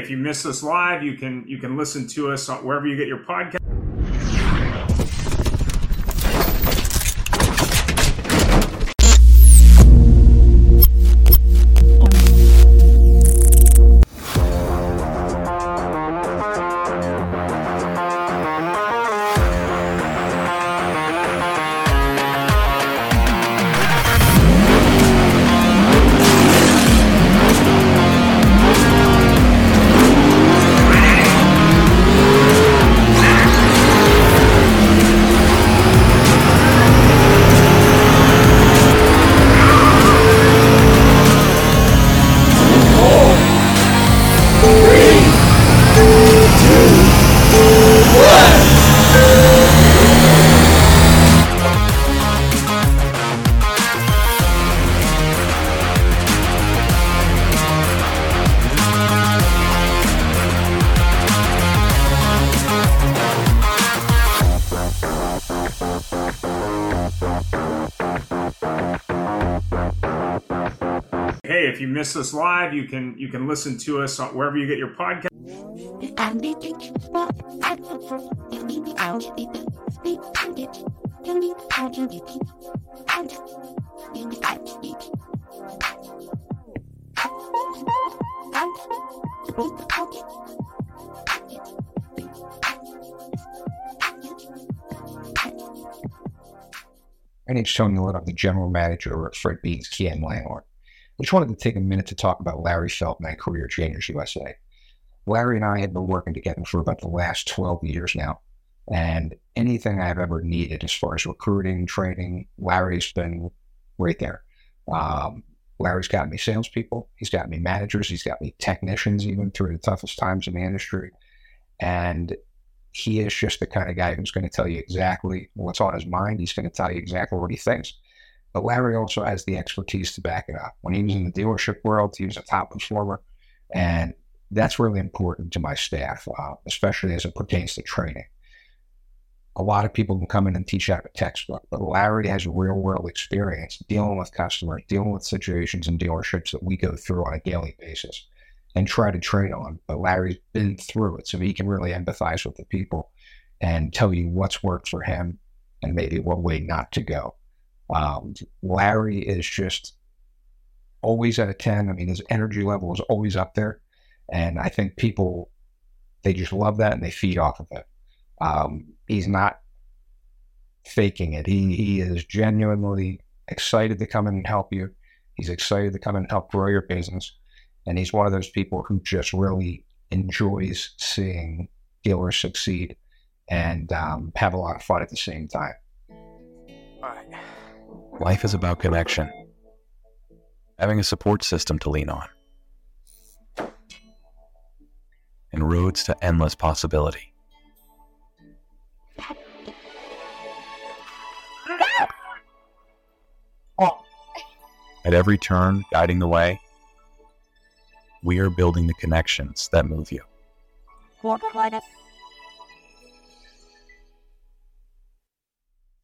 if you miss us live, you can you can listen to us wherever you get your podcast. Miss us live, you can you can listen to us wherever you get your podcast. My name's Tony Lett. I'm the general manager at Fred Beans Key and Landlord. I just wanted to take a minute to talk about Larry Feldman, Career Trainers USA. Larry and I have been working together for about the last 12 years now. And anything I've ever needed as far as recruiting, training, Larry's been right there. Um, Larry's got me salespeople. He's got me managers. He's got me technicians, even through the toughest times in the industry. And he is just the kind of guy who's going to tell you exactly what's on his mind. He's going to tell you exactly what he thinks. But Larry also has the expertise to back it up. When he was in the dealership world, he was a top performer. And that's really important to my staff, uh, especially as it pertains to training. A lot of people can come in and teach out a textbook, but Larry has real world experience dealing with customers, dealing with situations in dealerships that we go through on a daily basis and try to train on. But Larry's been through it, so he can really empathize with the people and tell you what's worked for him and maybe what way not to go. Um, Larry is just always at a 10. I mean, his energy level is always up there. And I think people, they just love that and they feed off of it. Um, he's not faking it. He, he is genuinely excited to come in and help you. He's excited to come in and help grow your business. And he's one of those people who just really enjoys seeing dealers succeed and um, have a lot of fun at the same time. All right. Life is about connection, having a support system to lean on, and roads to endless possibility. At every turn, guiding the way, we are building the connections that move you.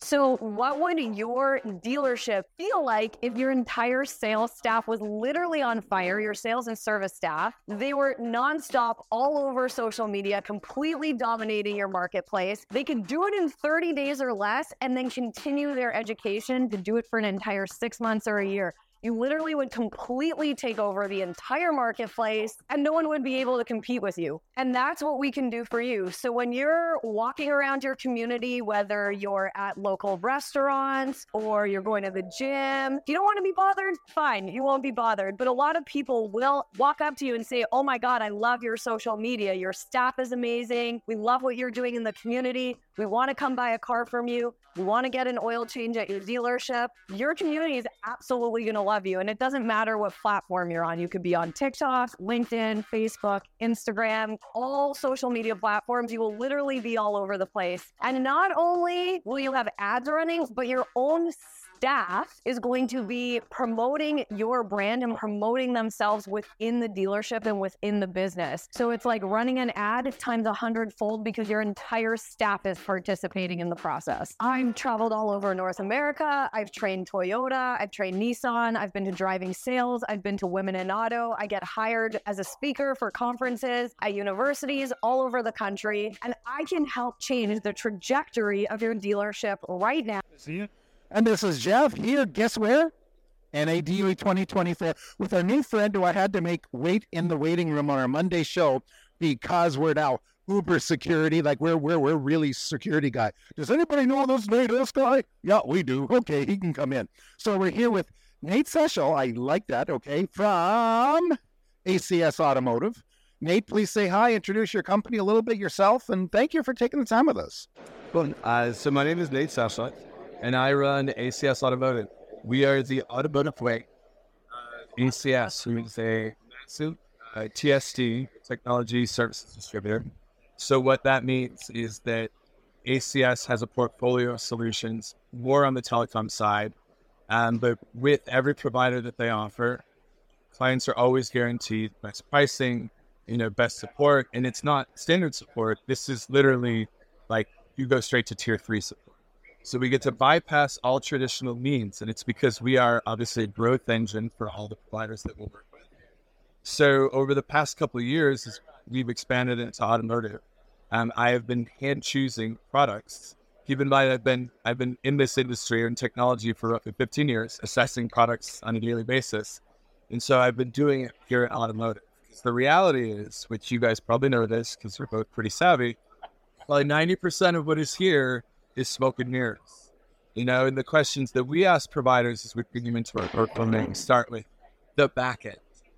So, what would your dealership feel like if your entire sales staff was literally on fire? Your sales and service staff, they were nonstop all over social media, completely dominating your marketplace. They could do it in 30 days or less and then continue their education to do it for an entire six months or a year you literally would completely take over the entire marketplace and no one would be able to compete with you. And that's what we can do for you. So when you're walking around your community, whether you're at local restaurants or you're going to the gym, if you don't want to be bothered, fine, you won't be bothered. But a lot of people will walk up to you and say, Oh my God, I love your social media. Your staff is amazing. We love what you're doing in the community. We want to come buy a car from you. We want to get an oil change at your dealership. Your community is absolutely going to love you. And it doesn't matter what platform you're on. You could be on TikTok, LinkedIn, Facebook, Instagram, all social media platforms. You will literally be all over the place. And not only will you have ads running, but your own staff is going to be promoting your brand and promoting themselves within the dealership and within the business. So it's like running an ad times a hundredfold because your entire staff is participating in the process. I've traveled all over North America. I've trained Toyota. I've trained Nissan. I've been to driving sales. I've been to Women in Auto. I get hired as a speaker for conferences at universities all over the country. And I can help change the trajectory of your dealership right now. See you. And this is Jeff here. Guess where? NADA 2024 with our new friend who I had to make wait in the waiting room on our Monday show because we're now uber security. Like we're we're we're really security guy. Does anybody know this this guy? Yeah, we do. Okay, he can come in. So we're here with Nate Szczesiul. I like that. Okay, from ACS Automotive. Nate, please say hi, introduce your company a little bit yourself, and thank you for taking the time with us. Well, uh, so my name is Nate Szczesiul, and I run ACS Automotive. We are the automotive way. ACS is a massive uh, technology services distributor. So what that means is that ACS has a portfolio of solutions more on the telecom side, um, but with every provider that they offer, clients are always guaranteed best pricing, you know, best support, and it's not standard support. This is literally like you go straight to tier three support. So we get to bypass all traditional means, and it's because we are obviously a growth engine for all the providers that we'll work with. So over the past couple of years, we've expanded into automotive. Um, I have been hand choosing products. Keep in mind, I've been I've been in this industry and in technology for roughly 15 years, assessing products on a daily basis, and so I've been doing it here at automotive. The reality is, which you guys probably know this because we're both pretty savvy, like 90% of what is here is smoke and mirrors. You know, and the questions that we ask providers as we bring them into our portfolio start with the back end,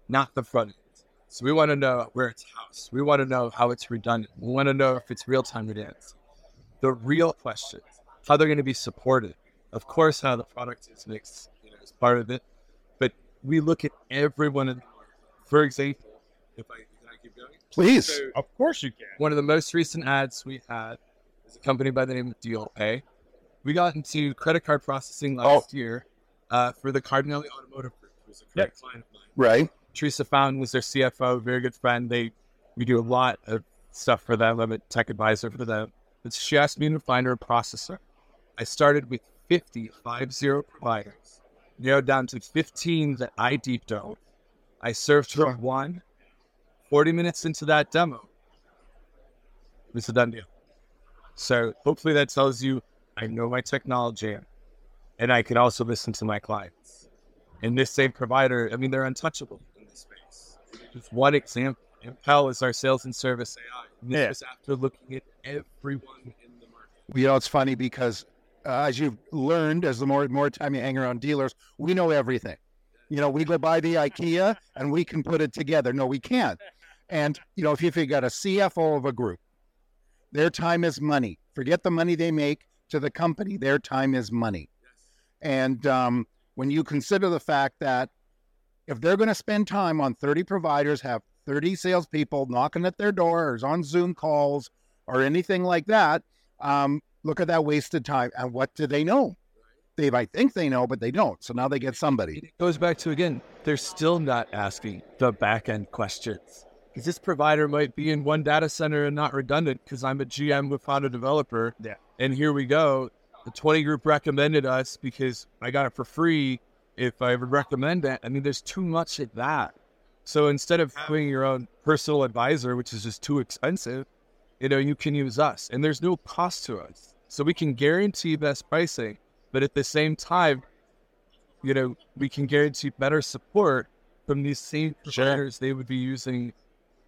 not the front end. So we want to know where it's housed. We want to know how it's redundant. We want to know if it's real time redundant. The real questions, how they're going to be supported. Of course, how the product is mixed you know, is part of it. But we look at everyone. In, for example, if I, can I keep going? Please. So Of course you can. one of the most recent ads we had is a company by the name of DealPay. We got into credit card processing last year uh, for the Cardinale Automotive Group, who's a great client of mine. Right. Teresa Fountain was their CFO, very good friend. They we do a lot of stuff for them. I'm a tech advisor for them. But she asked me to find her a processor. I started with 50, five zero providers, narrowed down to 15 that I deep dove. I served her one. 40 minutes into that demo, it was a done deal. So hopefully that tells you I know my technology and I can also listen to my clients. And this same provider, I mean, they're untouchable in this space. Just one example. Impel is our sales and service AI. And this Yeah. was after looking at everyone in the market. You know, it's funny because uh, as you've learned, as the more more time you hang around dealers, we know everything. You know, we go by the IKEA and we can put it together. No, we can't. And you know, if you've got a CFO of a group, their time is money. Forget the money they make to the company. Their time is money. And um, when you consider the fact that if they're going to spend time on 30 providers, have 30 salespeople knocking at their doors on Zoom calls or anything like that, um, look at that wasted time. And what do they know? They might think they know, but they don't. So now they get somebody. It goes back to again, they're still not asking the back end questions. Because this provider might be in one data center and not redundant because I'm a GM with found a developer. Yeah. And here we go. The 20 group recommended us because I got it for free if I would recommend that. I mean, there's too much of that. So instead of having your own personal advisor, which is just too expensive, you know, you can use us. And there's no cost to us. So we can guarantee best pricing, but at the same time, you know, we can guarantee better support from these same providers they would be using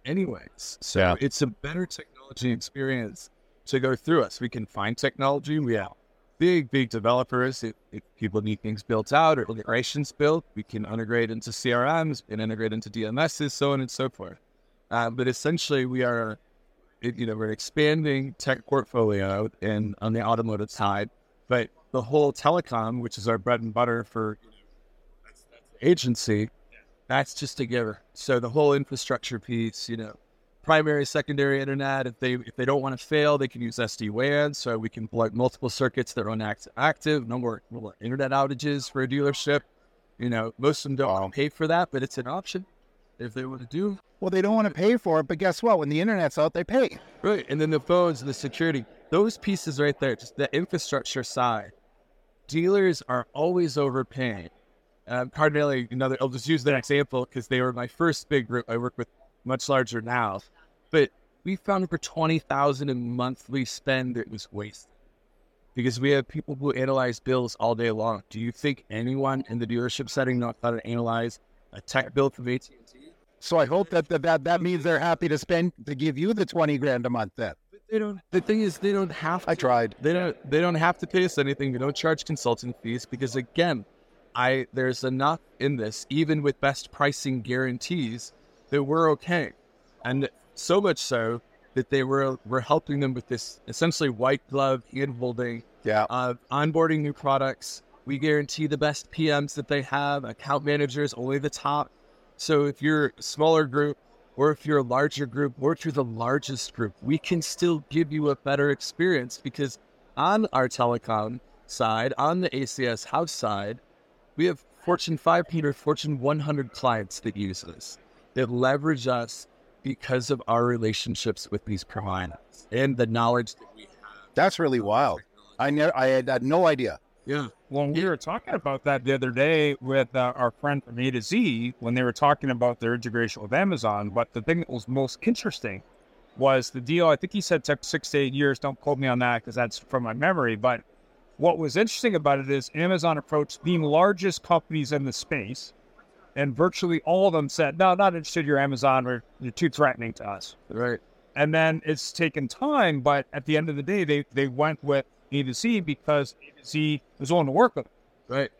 anyways. So Yeah. it's a better technology experience to go through us. We can find technology. We have big, big developers. If, if people need things built out or integrations built, we can integrate into CRMs and integrate into DMSs, so on and so forth. Uh, but essentially, we are, you know, we're expanding tech portfolio and on the automotive side, but the whole telecom, which is our bread and butter for you know, agency, that's just a giver. So the whole infrastructure piece, you know, primary, secondary internet. If they if they don't want to fail, they can use SD WAN. So we can plug multiple circuits that run act- active. No more, no more internet outages for a dealership. You know, most of them don't want to pay for that, but it's an option if they want to do. Well, they don't want to pay for it, but guess what? When the internet's out, they pay. Right, and then the phones and the security, those pieces right there, just the infrastructure side. Dealers are always overpaying. Um, Cardinale, another, I'll just use that example because they were my first big group. I work with much larger now, but we found for twenty thousand in monthly spend it was wasted because we have people who analyze bills all day long. Do you think anyone in the dealership setting knows how to analyze a tech bill from AT and T? So I hope that, that that that means they're happy to spend to give you the twenty grand a month. Then They don't. The thing is, they don't have. To. I tried. They don't. They don't have to pay us anything. We don't charge consulting fees because again, I there's enough in this, even with best pricing guarantees, that we're okay, and so much so that they were we're helping them with this essentially white glove hand holding Yeah. of onboarding new products. We guarantee the best PMs that they have, account managers, only the top. So if you're a smaller group, or if you're a larger group, or if you're the largest group, we can still give you a better experience because on our telecom side, on the ACS house side, we have Fortune 500, Fortune 100 clients that use us, that leverage us because of our relationships with these providers and the knowledge that we have. That's really wild. I never, I had, had no idea. Yeah. Well, we were talking about that the other day with uh, our friend from A to Z when they were talking about their integration with Amazon. But the thing that was most interesting was the deal. I think he said took six to eight years. Don't quote me on that because that's from my memory. But what was interesting about it is Amazon approached the largest companies in the space, and virtually all of them said, "No, not interested. You're Amazon. Or you're too threatening to us." Right. And then it's taken time, but at the end of the day, they they went with A to Z because A to Z was willing to work with them. Right.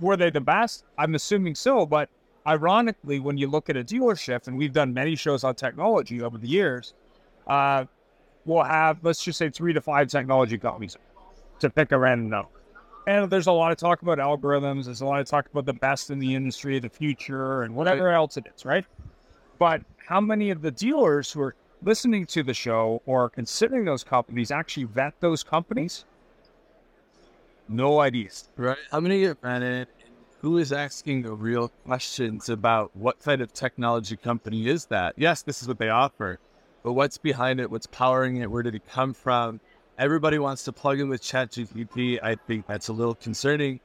Were they the best? I'm assuming so, but ironically, when you look at a dealership, and we've done many shows on technology over the years, uh, we'll have let's just say three to five technology companies to pick a random number. And there's a lot of talk about algorithms. There's a lot of talk about the best in the industry, the future, and whatever else it is, right? But how many of the dealers who are listening to the show or considering those companies actually vet those companies? No ideas. Right. How many get vetted? Who is asking the real questions about what kind of technology company is that? Yes, this is what they offer, but what's behind it? What's powering it? Where did it come from? Everybody wants to plug in with ChatGPT. I think that's a little concerning.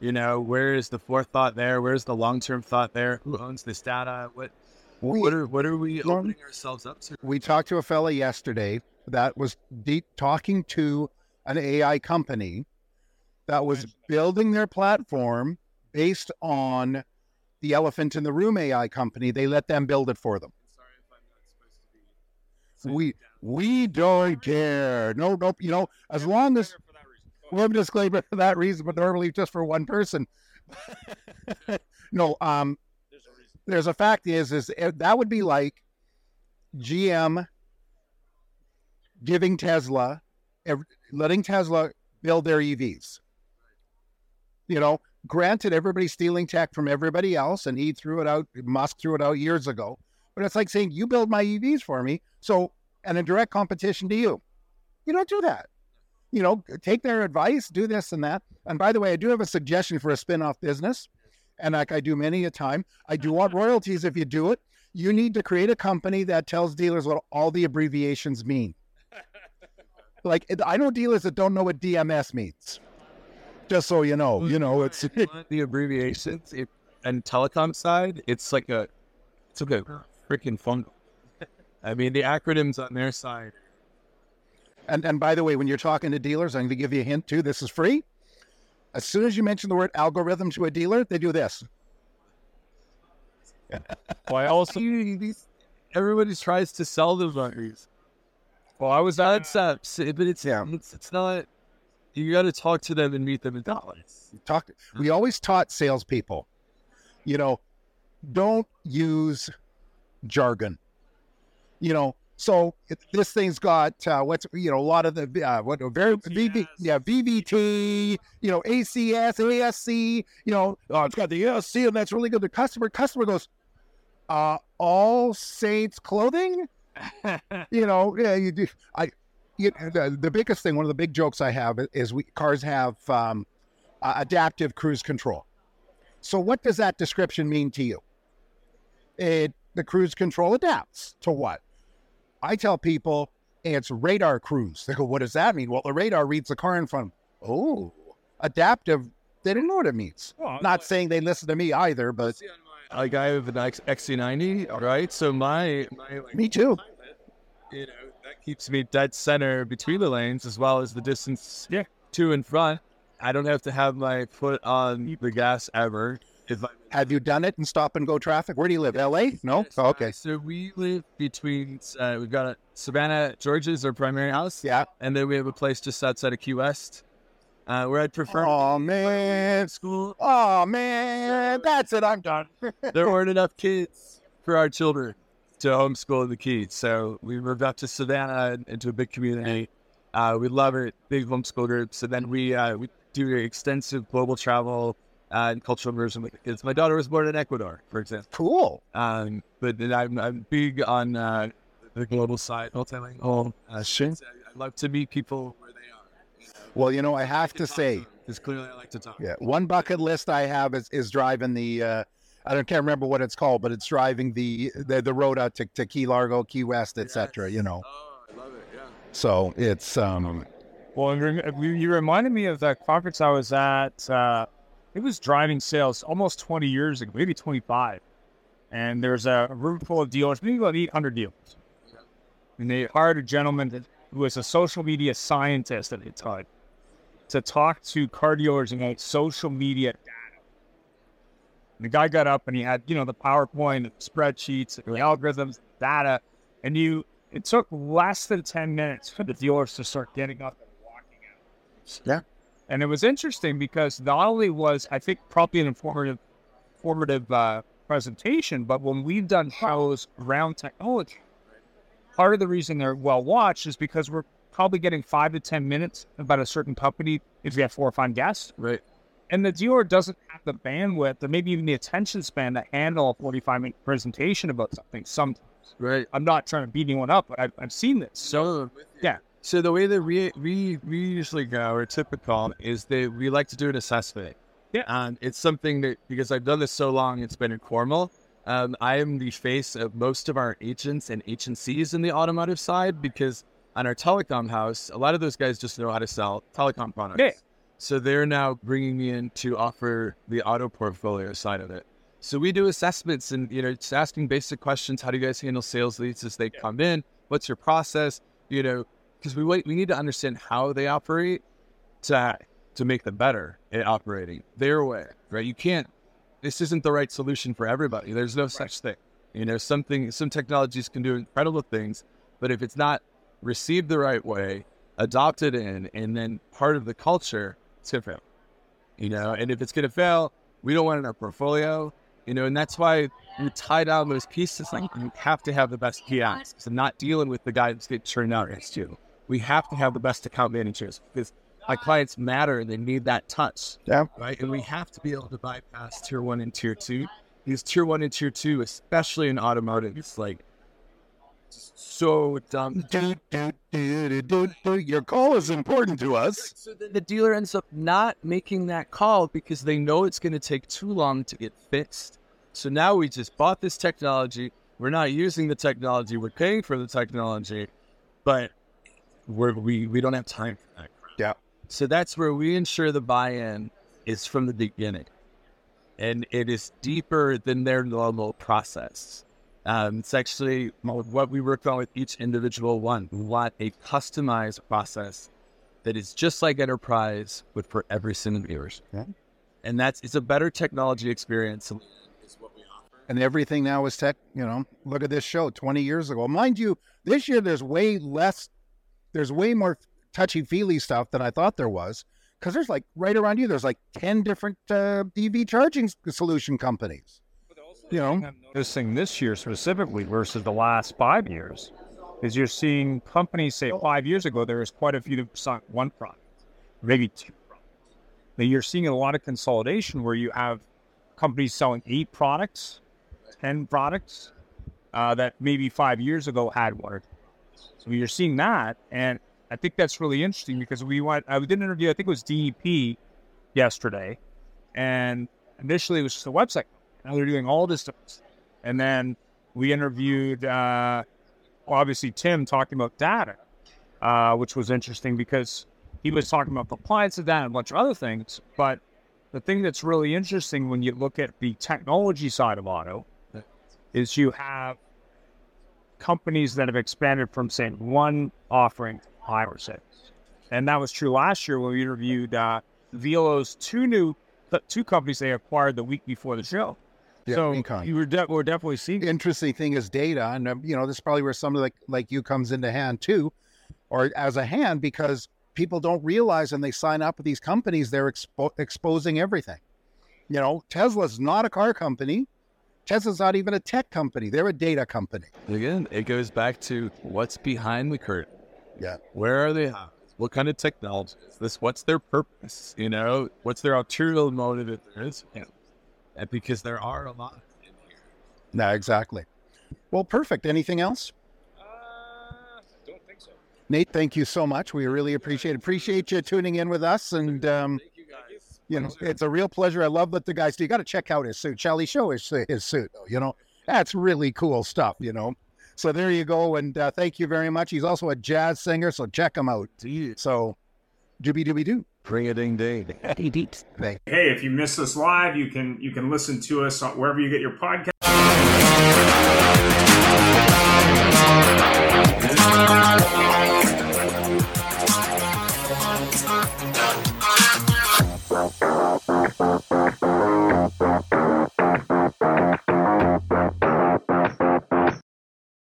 You know, where is the forethought there? Where's the long-term thought there? Who owns this data? What what are what are we Long- opening ourselves up to? We talked to a fella yesterday that was deep talking to an AI company that was building their platform based on the elephant in the room AI company. They let them build it for them. We we don't care. No, no, you know, as long as we're a disclaimer for that reason, but normally just for one person. no, um, there's a fact is is that would be like GM giving Tesla, letting Tesla build their EVs. You know, granted, everybody's stealing tech from everybody else, and he threw it out. Musk threw it out years ago. But it's like saying, "You build my EVs for me." So, and in direct competition to you, you don't do that. You know, take their advice, do this and that. And by the way, I do have a suggestion for a spin-off business, and like I do many a time, I do want royalties if you do it. You need to create a company that tells dealers what all the abbreviations mean. Like I know dealers that don't know what DMS means. Just so you know, you know it's If you want the abbreviations if, and telecom side, it's like a it's like a freaking fungal. I mean, the acronyms on their side. And and by the way, when you're talking to dealers, I'm going to give you a hint too. This is free. As soon as you mention the word algorithm to a dealer, they do this. Well, I also Everybody tries to sell the buttons. well, I was uh, That's uh, but it's Yeah. it's, it's not. You got to talk to them and meet them in dollars. Talk. We always taught salespeople, you know, don't use jargon. You know, so it, this thing's got uh, what's you know a lot of the uh, what very VV, yeah VVT, you know ACS, ASC, you know oh it's got the ASC and that's really good. The customer customer goes, uh, All Saints Clothing. you know, yeah, you do. I, you, the, the biggest thing, one of the big jokes I have is we cars have um, uh, adaptive cruise control. So, what does that description mean to you? It the cruise control adapts to what? I tell people it's radar cruise. They go, "What does that mean?" Well, the radar reads the car in front. Oh, adaptive. They didn't know what it means. Well, Not saying they listen to me either, but Like I have an X- XC90, right? So my my like, me too. you know that keeps me dead center between the lanes as well as the distance Yeah. to and front. I don't have to have my foot on the gas ever. If I Have you done it in stop and go traffic? Where do you live? L.A. No. Yes, Oh, okay. so we live between. Uh, we've got a Savannah, Georgia is our primary house, Yeah. and then we have a place just outside of Key West, uh, where I'd prefer Oh man. school. Oh man. That's it. I'm done. There weren't enough kids for our children to homeschool in the Keys, so we moved up to Savannah into a big community. Uh, we love it, big homeschool groups, and then we uh, we do extensive global travel uh, and cultural immersion with the kids. My daughter was born in Ecuador, for example. Cool. Um, but I'm, I'm big on uh, the global side, multilingual. Uh, Sure. I, I love to meet people where they are. Well, you know, I have to say, because clearly I like to talk. yeah, one bucket list I have is, is driving the. Uh, I don't can't remember what it's called, but it's driving the the, the road out to, to Key Largo, Key West, etc. You know, Oh, I love it. Yeah. so it's um. Well, you you reminded me of that conference I was at. Uh, it was driving sales almost 20 years ago, maybe 25. And there's a room full of dealers, maybe about 800 dealers. And they hired a gentleman that, who was a social media scientist at the time to talk to car dealers about social media data. And the guy got up and he had, you know, the PowerPoint, the spreadsheets, the algorithms, data. And you, it took less than 10 minutes for the dealers to start getting up and walking out. Yeah. And it was interesting because not only was, I think, probably an informative, informative uh, presentation, but when we've done shows around technology, part of the reason they're well watched is because we're probably getting five to 10 minutes about a certain company if we have four or five guests. Right. And the dealer doesn't have the bandwidth or maybe even the attention span to handle a 45 minute presentation about something sometimes. Right. I'm not trying to beat anyone up, but I've, I've seen this. So Yeah. So the way that we we we usually go or typical is that we like to do an assessment. Yeah. And it's something that because I've done this so long, it's been informal. Um, I am the face of most of our agents and agencies in the automotive side because on our telecom house, a lot of those guys just know how to sell telecom products. Yeah. So they're now bringing me in to offer the auto portfolio side of it. So we do assessments and you know just asking basic questions. How do you guys handle sales leads as they come in? What's your process? You know, because we wait, we need to understand how they operate to to make them better at operating their way. Right? You can't. This isn't the right solution for everybody. There's no such thing. You know, something some technologies can do incredible things, but if it's not received the right way, adopted in, and then part of the culture, it's gonna fail. You know, and if it's gonna fail, we don't want it in our portfolio. You know, and that's why we tie down those pieces. Like you have to have the best PIs. So not dealing with the guy that's getting turned out against you. We have to have the best account managers because my clients matter and they need that touch. Yeah. Right. And we have to be able to bypass tier one and tier two. Because tier one and tier two, especially in automotive, it's like so dumb. Do, do, do, do, do, do. Your call is important to us. So then the dealer ends up not making that call because they know it's going to take too long to get fixed. So now we just bought this technology. We're not using the technology. We're paying for the technology, but we're, we we don't have time for that. crap. Yeah. So that's where we ensure the buy-in is from the beginning, and it is deeper than their normal process. Um, it's actually what we work on with each individual one. We want a customized process that is just like enterprise, but for every single dealership. Yeah. And that's it's a better technology experience. Is what we offer. And everything now is tech. You know, look at this show 20 years ago. Mind you, this year there's way less, there's way more touchy feely stuff than I thought there was. Because there's like right around you, there's like 10 different uh, EV charging solution companies. You know, I'm noticing this year specifically versus the last five years is you're seeing companies say five years ago there was quite a few that sought one product, maybe two products. Now you're seeing a lot of consolidation where you have companies selling eight products, ten products, uh, that maybe five years ago had one. So you're seeing that, and I think that's really interesting because we went. I did an interview. I think it was DEP yesterday, and initially it was just a website. Now they're doing all this stuff, and then we interviewed, uh, obviously Tim talking about data, uh, which was interesting because he was talking about compliance of that and a bunch of other things. But the thing that's really interesting when you look at the technology side of auto is you have companies that have expanded from say one offering to five or six, and that was true last year when we interviewed uh, Velo's two new two companies they acquired the week before the show. Yeah, so you were de- we're definitely seeing interesting thing is data, and um, you know this is probably where somebody like like you comes into hand too, or as a hand because people don't realize when they sign up with these companies they're expo- exposing everything. You know, Tesla's not a car company. Tesla's not even a tech company. They're a data company. Again, it goes back to what's behind the curtain. Yeah. Where are they? What kind of technology is this? What's their purpose? You know, what's their ulterior motive if there is? Yeah. And because there are a lot in here. No, exactly. Well, perfect. Anything else? Uh, don't think so. Nate, thank you so much. We really appreciate it. Appreciate you tuning in with us. And, um, Thank you guys. you know, it's a real pleasure. I love what the guys do. You got to check out his suit. Shall he show his, his suit? Though, you know, that's really cool stuff, you know. So there you go. And uh, thank you very much. He's also a jazz singer. So check him out. So, dooby dooby doo. Bring a ding ding. Hey, if you missed us live, you can you can listen to us wherever you get your podcast.